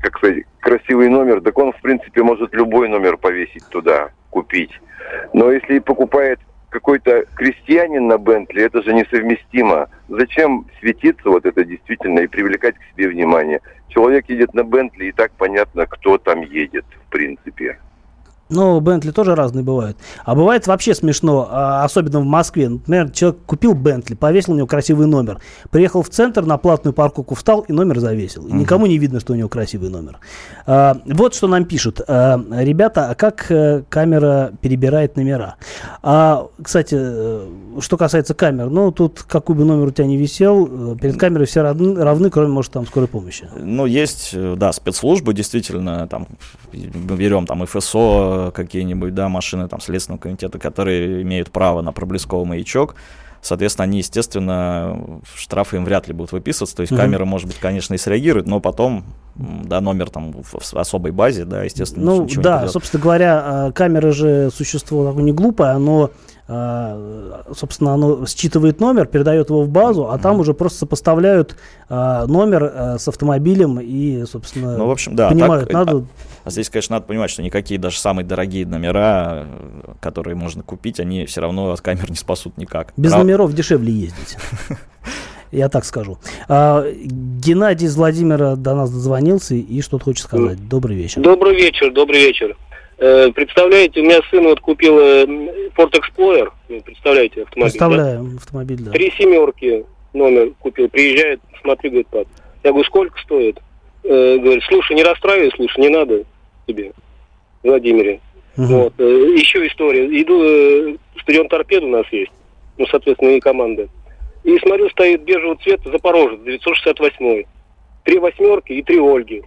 как сказать, красивый номер, так он, в принципе, может любой номер повесить туда, купить. Но если покупает какой-то крестьянин на Бентли, это же несовместимо. Зачем светиться вот это действительно и привлекать к себе внимание? Человек едет на Бентли, и так понятно, кто там едет, в принципе. Ну, Бентли тоже разные бывают. А бывает вообще смешно, а, особенно в Москве. Например, человек купил Бентли, повесил у него красивый номер. Приехал в центр, на платную парковку встал и номер завесил. И угу. никому не видно, что у него красивый номер. А, вот что нам пишут. А, ребята, а как а, камера перебирает номера? А, кстати, э, что касается камер, ну, тут какой бы номер у тебя не висел, э, перед камерой все равны, равны кроме, может, там, скорой помощи. Ну, есть, да, спецслужбы, действительно, там, берем там ФСО, какие-нибудь, да, машины там Следственного комитета, которые имеют право на проблесковый маячок, соответственно, они, естественно, штрафы им вряд ли будут выписываться, то есть mm-hmm. камера, может быть, конечно, и среагирует, но потом, да, номер там в особой базе, да, естественно, ну, ничего да, не собственно говоря, а, камера же существо такое не глупое, оно собственно, оно считывает номер, передает его в базу, а там уже просто сопоставляют а, номер с автомобилем и, собственно, ну, в общем, да, понимают, так, надо... А здесь, конечно, надо понимать, что никакие даже самые дорогие номера, которые можно купить, они все равно от камер не спасут никак. Без Прав... номеров дешевле ездить. Я так скажу. А, Геннадий из Владимира до нас дозвонился и что-то хочет сказать. Добрый вечер. Добрый вечер, добрый вечер. Э, представляете, у меня сын вот купил э, Ford Explorer, представляете, автомобиль. Представляем, да? автомобиль, да. Три семерки номер купил, приезжает, смотри, говорит, пап. Я говорю, сколько стоит? Э, говорит, слушай, не расстраивайся, слушай, не надо тебе, Владимире. Uh-huh. Вот. Э, еще история. Иду, э, стадион торпеда у нас есть, ну, соответственно, и команда. И смотрю, стоит бежевого цвета Запорожец, 968 Три восьмерки и три Ольги.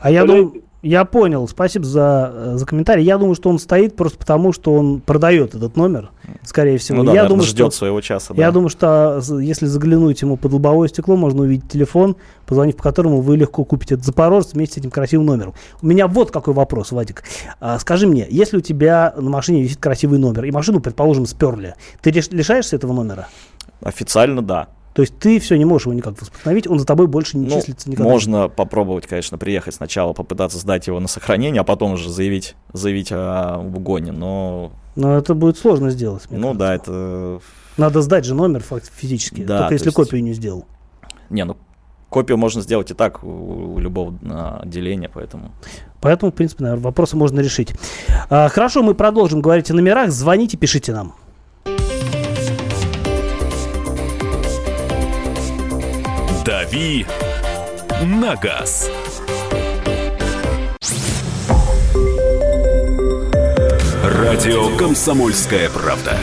А я думаю, Я понял, спасибо за, э, за комментарий. Я думаю, что он стоит просто потому, что он продает этот номер, скорее всего. Ну да, я наверное, думаю, ждет что, своего часа. Я да. думаю, что а, если заглянуть ему под лобовое стекло, можно увидеть телефон, позвонив по которому вы легко купите этот Запорожец вместе с этим красивым номером. У меня вот какой вопрос, Вадик. А, скажи мне, если у тебя на машине висит красивый номер, и машину, предположим, сперли, ты лиш- лишаешься этого номера? Официально да. То есть ты все не можешь его никак восстановить, он за тобой больше не Ну, числится никогда. можно попробовать, конечно, приехать сначала, попытаться сдать его на сохранение, а потом уже заявить, заявить о угоне. Но, Но это будет сложно сделать. ну да, это... Надо сдать же номер факт- физически, Да, только то если есть- копию не сделал. Не, ну, копию можно сделать и так у, у любого а, отделения, поэтому... Поэтому, в принципе, наверное, вопросы можно решить. А, хорошо, мы продолжим говорить о номерах. Звоните, пишите нам. «Дави на газ». Радио «Комсомольская правда».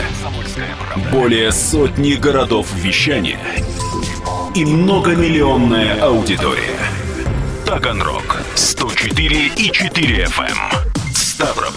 Более сотни городов вещания и многомиллионная аудитория. Таганрог 104 и 4 FM. эм. Ставрополь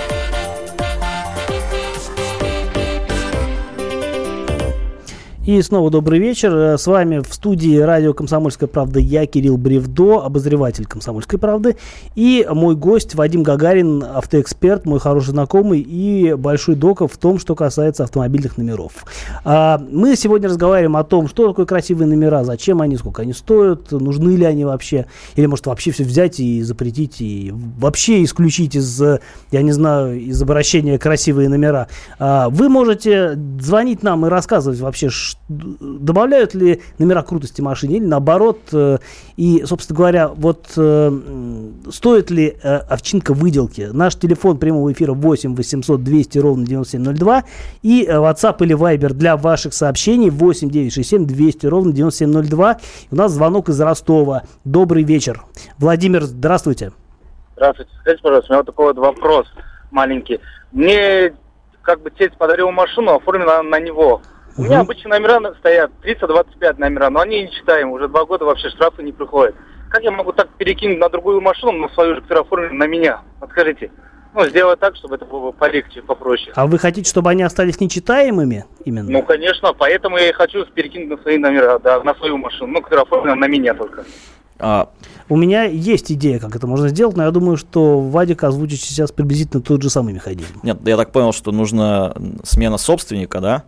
И снова добрый вечер. Э, С вами в студии радио «Комсомольская правда» я, Кирилл Бревдо, обозреватель «Комсомольской правды». И мой гость Вадим Гагарин, автоэксперт, мой хороший знакомый и большой доков в том, что касается автомобильных номеров. А, Мы сегодня разговариваем о том, что такое красивые номера, зачем они, сколько они стоят, нужны ли они вообще, или может вообще все взять и запретить, и вообще исключить из, я не знаю, из обращения красивые номера. А, Вы можете звонить нам и рассказывать вообще, добавляют ли номера крутости машине или наоборот. э, И, собственно говоря, вот э, стоит ли э, овчинка выделки? Наш телефон прямого эфира 8 800 200 ровно 9702 и WhatsApp или Viber для ваших сообщений 8 967 200 ровно 9702. У нас звонок из Ростова. Добрый вечер. Владимир, здравствуйте. Здравствуйте. Скажите, пожалуйста, у меня вот такой вот вопрос маленький. Мне как бы тесть подарил машину, оформлена на него. У меня обычно номера стоят, 325 номера, но они не читаем. Уже два года вообще штрафы не приходят. Как я могу так перекинуть на другую машину, на свою же, которая оформлена на меня? Подскажите. Ну, сделать так, чтобы это было полегче, попроще. А вы хотите, чтобы они остались нечитаемыми именно? Ну, конечно, поэтому я и хочу перекинуть на свои номера, да, на свою машину, ну, которая оформлена на меня только. А, У меня есть идея, как это можно сделать, но я думаю, что Вадик озвучит сейчас приблизительно тот же самый механизм. нет, я так понял, что нужна смена собственника, да?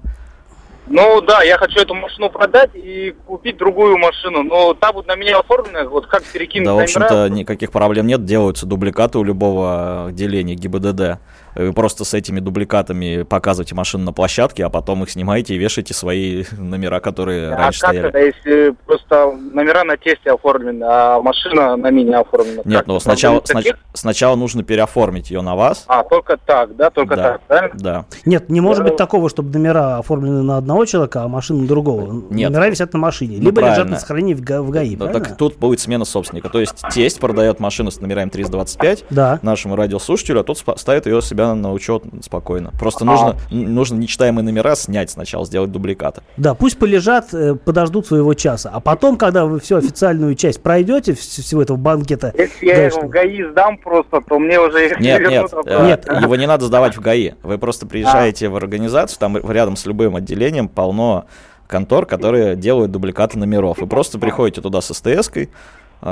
Ну да, я хочу эту машину продать и купить другую машину. Но та вот на меня оформлена, вот как перекинуть Да, в общем-то, никаких проблем нет. Делаются дубликаты у любого отделения ГИБДД. Вы просто с этими дубликатами показываете машину на площадке, а потом их снимаете и вешаете свои номера, которые а раньше как стояли. это, если просто номера на тесте оформлены, а машина на меня оформлена? Нет, Как ну сначала, снач- сначала нужно переоформить ее на вас. А, только так, да, только Да, так, правильно? да. Нет, не может Да. быть такого, чтобы номера оформлены на одного человека, а машина на другого. Нет. Номера висят на машине. Ну, Либо лежат правильно. на сохранении в, Га- в ГАИ, Ну, правильно? так тут будет смена собственника. То есть тесть продает машину с номерами 325 Да. нашему радиослушателю, а тот ставит ее себя на учет спокойно. Просто А. нужно, н- нужно нечитаемые номера снять сначала, сделать дубликаты. Да, пусть полежат, э, подождут своего часа. А потом, когда вы всю официальную часть пройдете, вс- всего этого банкета... Если я его в ГАИ сдам просто, то мне уже их Нет, не нет, э, обратно. его не надо сдавать в ГАИ. Вы просто приезжаете в организацию, там рядом с любым отделением полно контор, которые делают дубликаты номеров. Вы просто приходите туда с СТС-кой, а,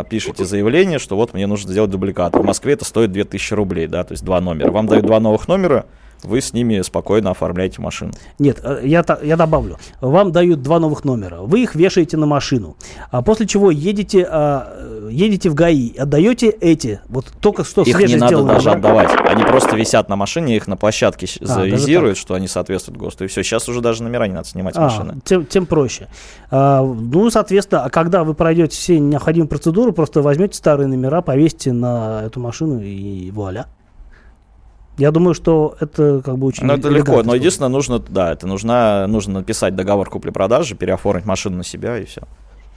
пишете заявление, что вот мне нужно сделать дубликат. В Москве это стоит 2000 рублей, да, то есть два номера. Вам дают два новых номера, вы с ними спокойно оформляете машину. Нет, э, я, я добавлю. Вам дают два новых номера. Вы их вешаете на машину. А после чего едете, а, э, едете в ГАИ, отдаете эти. Вот только что Их не надо даже номера. отдавать. Они просто висят на машине, их на площадке А, завизируют, что они соответствуют ГОСТу. И все, сейчас уже даже номера не надо снимать с А, машины. тем, тем проще. А, ну, соответственно, а когда вы пройдете все необходимые процедуры, просто возьмете старые номера, повесите на эту машину и вуаля. Я думаю, что это как бы очень Ну, это легко, но единственное, нужно, да, это нужно, нужно написать договор купли-продажи, переоформить машину на себя и все.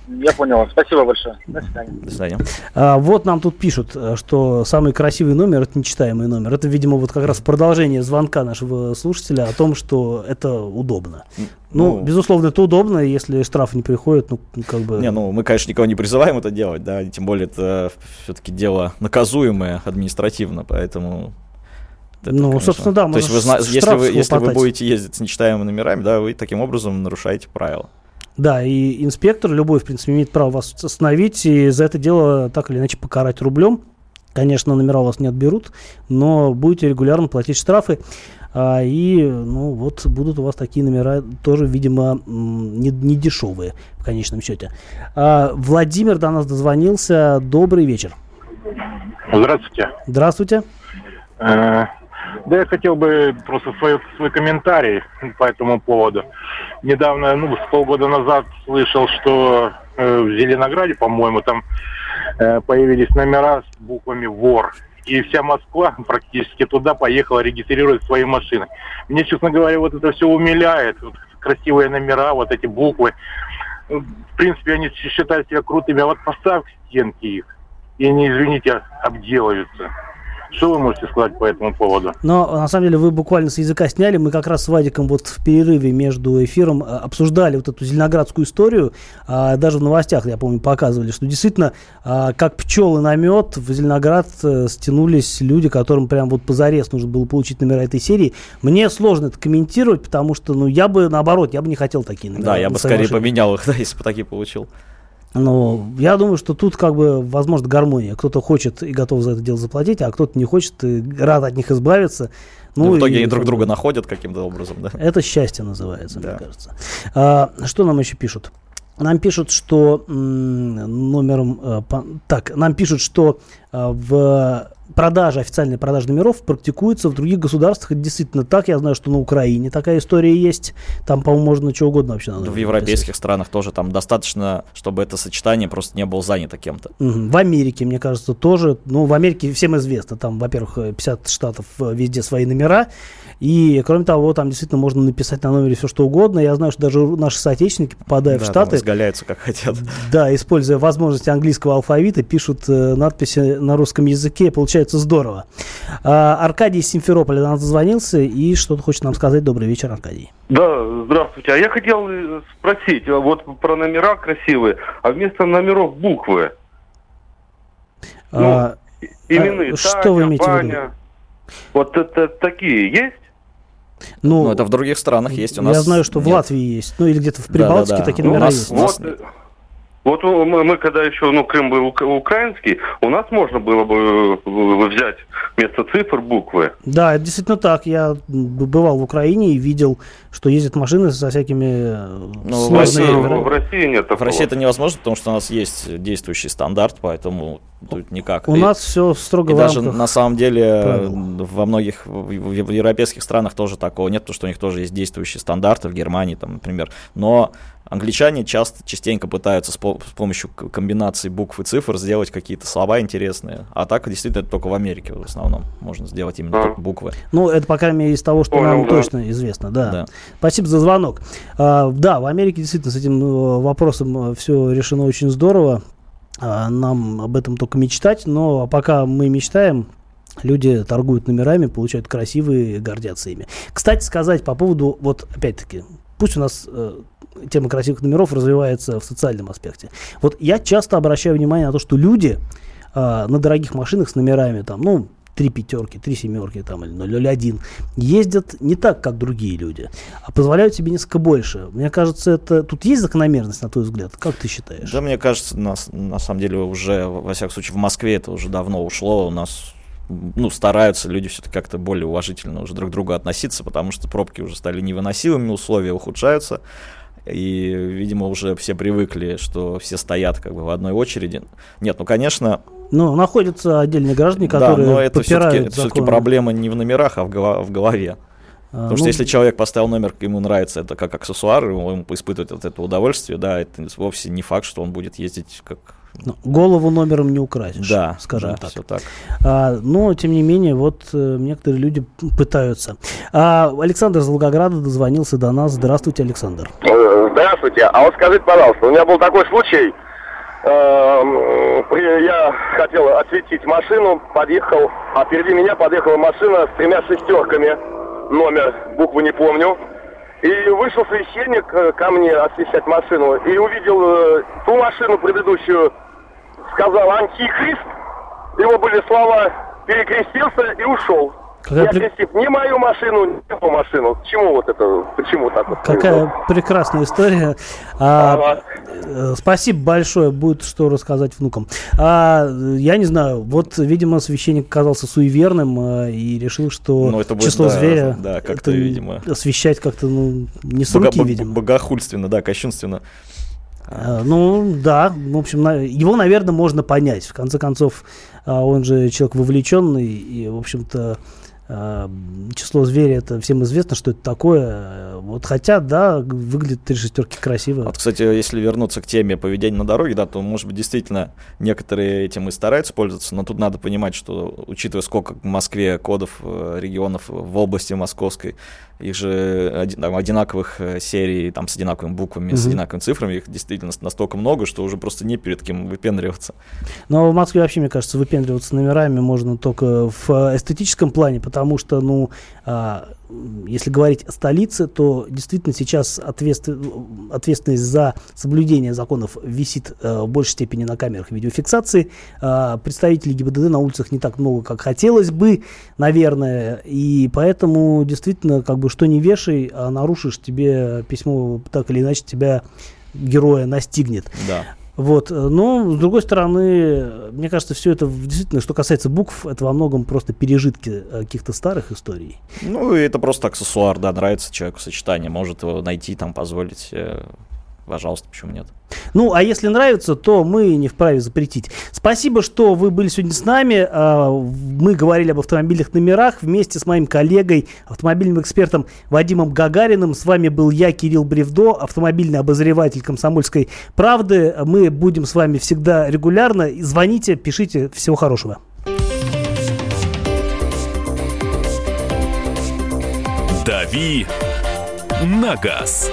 Я понял. Спасибо большое. До свидания. До свидания. А, вот нам тут пишут, э, что самый красивый номер это нечитаемый номер. Это, видимо, вот как раз продолжение звонка нашего слушателя о том, что это удобно. Ну, ну- безусловно, это удобно, если штраф не приходит, ну, как бы. Не, ну мы, конечно, никого не призываем это делать, да, тем более это все-таки дело наказуемое административно, поэтому... это, Ну, конечно. собственно, да, То есть вы, если, вы, если вы будете ездить с нечитаемыми номерами, да, вы таким образом нарушаете правила. Да, и инспектор любой, в принципе, имеет право вас остановить и за это дело так или иначе покарать рублем. Конечно, номера у вас не отберут, но будете регулярно платить штрафы. А, и, ну, вот будут у вас такие номера тоже, видимо, не, не дешевые в конечном счете. А, Владимир до нас дозвонился. Добрый вечер. Здравствуйте. Здравствуйте. Э, Да я хотел бы просто свой, свой комментарий по этому поводу. Недавно, ну, с полгода назад слышал, что э, в Зеленограде, по-моему, там э, появились номера с буквами «Вор». И вся Москва практически туда поехала регистрировать свои машины. Мне, честно говоря, вот это все умиляет. Вот красивые номера, вот эти буквы. Ну, В принципе, они считают себя крутыми. А вот поставь к стенке их, и они, извините, обделаются. Что вы можете сказать по этому поводу? Но на самом деле вы буквально с языка сняли. Мы как раз с Вадиком вот в перерыве между эфиром а, обсуждали вот эту зеленоградскую историю. А, Даже в новостях, я помню, показывали, что действительно, а, как пчелы на мед, в Зеленоград э, стянулись люди, которым прям вот позарез нужно было получить номера этой серии. Мне сложно это комментировать, потому что, ну, я бы наоборот, я бы не хотел такие номера. Да, я бы скорее машине. поменял их, да, если бы такие получил. Но я думаю, что тут как бы возможно гармония. Кто-то хочет и готов за это дело заплатить, а кто-то не хочет и рад от них избавиться. Ну, в итоге и они друг друга находят каким-то образом, да. Это счастье называется, мне кажется. А, что нам еще пишут? Нам пишут, что м, номером... э, по- так, нам пишут, что э, в продаже, официальной продаже номеров практикуется в других государствах. Это действительно так. Я знаю, что на Украине такая история есть. Там, по-моему, можно что угодно вообще. на В европейских странах тоже там достаточно, чтобы это сочетание просто не было занято кем-то. В Америке, мне кажется, тоже. Ну, в Америке всем известно. Там, во-первых, э, 50 штатов э, везде свои номера. И, кроме того, там действительно можно написать на номере все, что угодно. Я знаю, что даже наши соотечественники, попадая Да, в Штаты, изгаляются как хотят. да, используя возможности английского алфавита, пишут э, надписи на русском языке. Получается здорово. А, Аркадий из Симферополя до нас и что-то хочет нам сказать. Добрый вечер, Аркадий. Да, здравствуйте. А я хотел э, спросить, а вот про номера красивые, а вместо номеров буквы. А, Именные. а, что вы имеете в виду? Ваня. Вот это такие есть? Ну, Ну, это в других странах есть. У я нас знаю, что в нет. Латвии есть. Ну, или где-то в Да, Прибалтике да, да. такие Ну, у номера нас- есть. у нас Вот, э, вот мы, мы когда еще, ну, Крым был украинский, у нас можно было бы э, взять вместо цифр буквы. Да, это действительно так. Я бывал в Украине и видел, что ездят машины со всякими э, Ну, в сложными России. В России нет В такого. России это невозможно, потому что у нас есть действующий стандарт, поэтому тут никак. У И- нас все строго И в даже на самом деле правил. во многих в, в- в европейских странах тоже такого нет, потому что у них тоже есть действующие стандарты, в Германии, там, например. Но англичане часто, частенько пытаются с, по- с помощью комбинации букв и цифр сделать какие-то слова интересные. А так действительно это только в Америке в основном можно сделать именно буквы. Ну, это, по крайней мере, из того, что Понял, нам да. точно известно, да. Да. Спасибо за звонок. А, да, в Америке действительно с этим э, вопросом все решено очень здорово. А, нам об этом только мечтать, но пока мы мечтаем, люди торгуют номерами, получают красивые, гордятся ими. Кстати сказать по поводу, вот опять-таки, пусть у нас э, тема красивых номеров развивается в социальном аспекте. Вот я часто обращаю внимание на то, что люди а, на дорогих машинах с номерами, там, ну, три пятерки, три семерки там, или 001, ездят не так, как другие люди, а позволяют себе несколько больше. Мне кажется, это тут есть закономерность, на твой взгляд? Как ты считаешь? Да, мне кажется, на, на самом деле уже, во всяком случае, в Москве это уже давно ушло. У нас ну, стараются люди все-таки как-то более уважительно уже друг к другу относиться, потому что пробки уже стали невыносимыми, условия ухудшаются. И, видимо, уже все привыкли, что все стоят как бы в одной очереди. Нет, ну, конечно, Ну, находятся отдельные граждане, да, которые но это все-таки, законы. проблема не в номерах, а в, голо- в голове. А, Потому что ну, если человек поставил номер, ему нравится это как аксессуар, он испытывает от этого удовольствие, да, это вовсе не факт, что он будет ездить как Ну, голову номером не украсишь, Да, скажем да, так. все так. А, но, тем не менее, вот э, некоторые люди пытаются. А, Александр из Волгограда дозвонился до нас. Здравствуйте, Александр. Э, Здравствуйте. А вот скажите, пожалуйста, у меня был такой случай. Эм, Я хотел осветить машину, подъехал, а впереди меня подъехала машина с тремя шестерками. Номер, букву не помню. И вышел священник э, ко мне освещать машину и увидел ту машину предыдущую, сказал антихрист. Его были слова перекрестился и ушел. Какая не при- окрестив ни мою машину, ни его машину. К чему вот это? Почему так вот? Какая прекрасная история. А, э, спасибо большое, будет что рассказать внукам. А, я не знаю, вот, видимо, священник оказался суеверным э, и решил, что Ну, это будет, число да, зверя да, как-то, это видимо. освещать как-то ну, не с Бога- руки, бог- видимо. Богохульственно, да, кощунственно. А, Ну, да, в общем, его, наверное, можно понять. В конце концов, а, он же человек вовлеченный, и, в общем-то, а, число зверя, это всем известно, что это такое. Вот хотя, да, выглядит три шестерки красиво. Вот, кстати, если вернуться к теме поведения на дороге, да, то, может быть, действительно некоторые этим и стараются пользоваться, но тут надо понимать, что, учитывая, сколько в Москве кодов э, регионов в области московской, их же там, одинаковых э, серий, там, с одинаковыми буквами, с Мгм. одинаковыми цифрами, их действительно настолько много, что уже просто не перед кем выпендриваться. Но в Москве вообще, мне кажется, выпендриваться номерами можно только в э, эстетическом плане, потому что, ну, а, если говорить о столице, то действительно сейчас ответствен- ответственность за соблюдение законов висит э, в большей степени на камерах видеофиксации. А, Представителей ГИБДД на улицах не так много, как хотелось бы, наверное, и поэтому действительно, как бы, что не вешай, а нарушишь, тебе письмо так или иначе тебя героя настигнет. Да. Вот, э, но с другой стороны, мне кажется, все это действительно, что касается букв, это во многом просто пережитки э, каких-то старых историй. Ну, и это просто аксессуар, да, нравится человеку сочетание, может его найти, там, позволить, э, пожалуйста, почему нет. Ну, а если нравится, то мы не вправе запретить. Спасибо, что вы были сегодня с нами. А, Мы говорили об автомобильных номерах вместе с моим коллегой, автомобильным экспертом Вадимом Гагариным. С вами был я, Кирилл Бревдо, автомобильный обозреватель «Комсомольской правды». Мы будем с вами всегда регулярно. Звоните, пишите. Всего хорошего. «Дави на газ».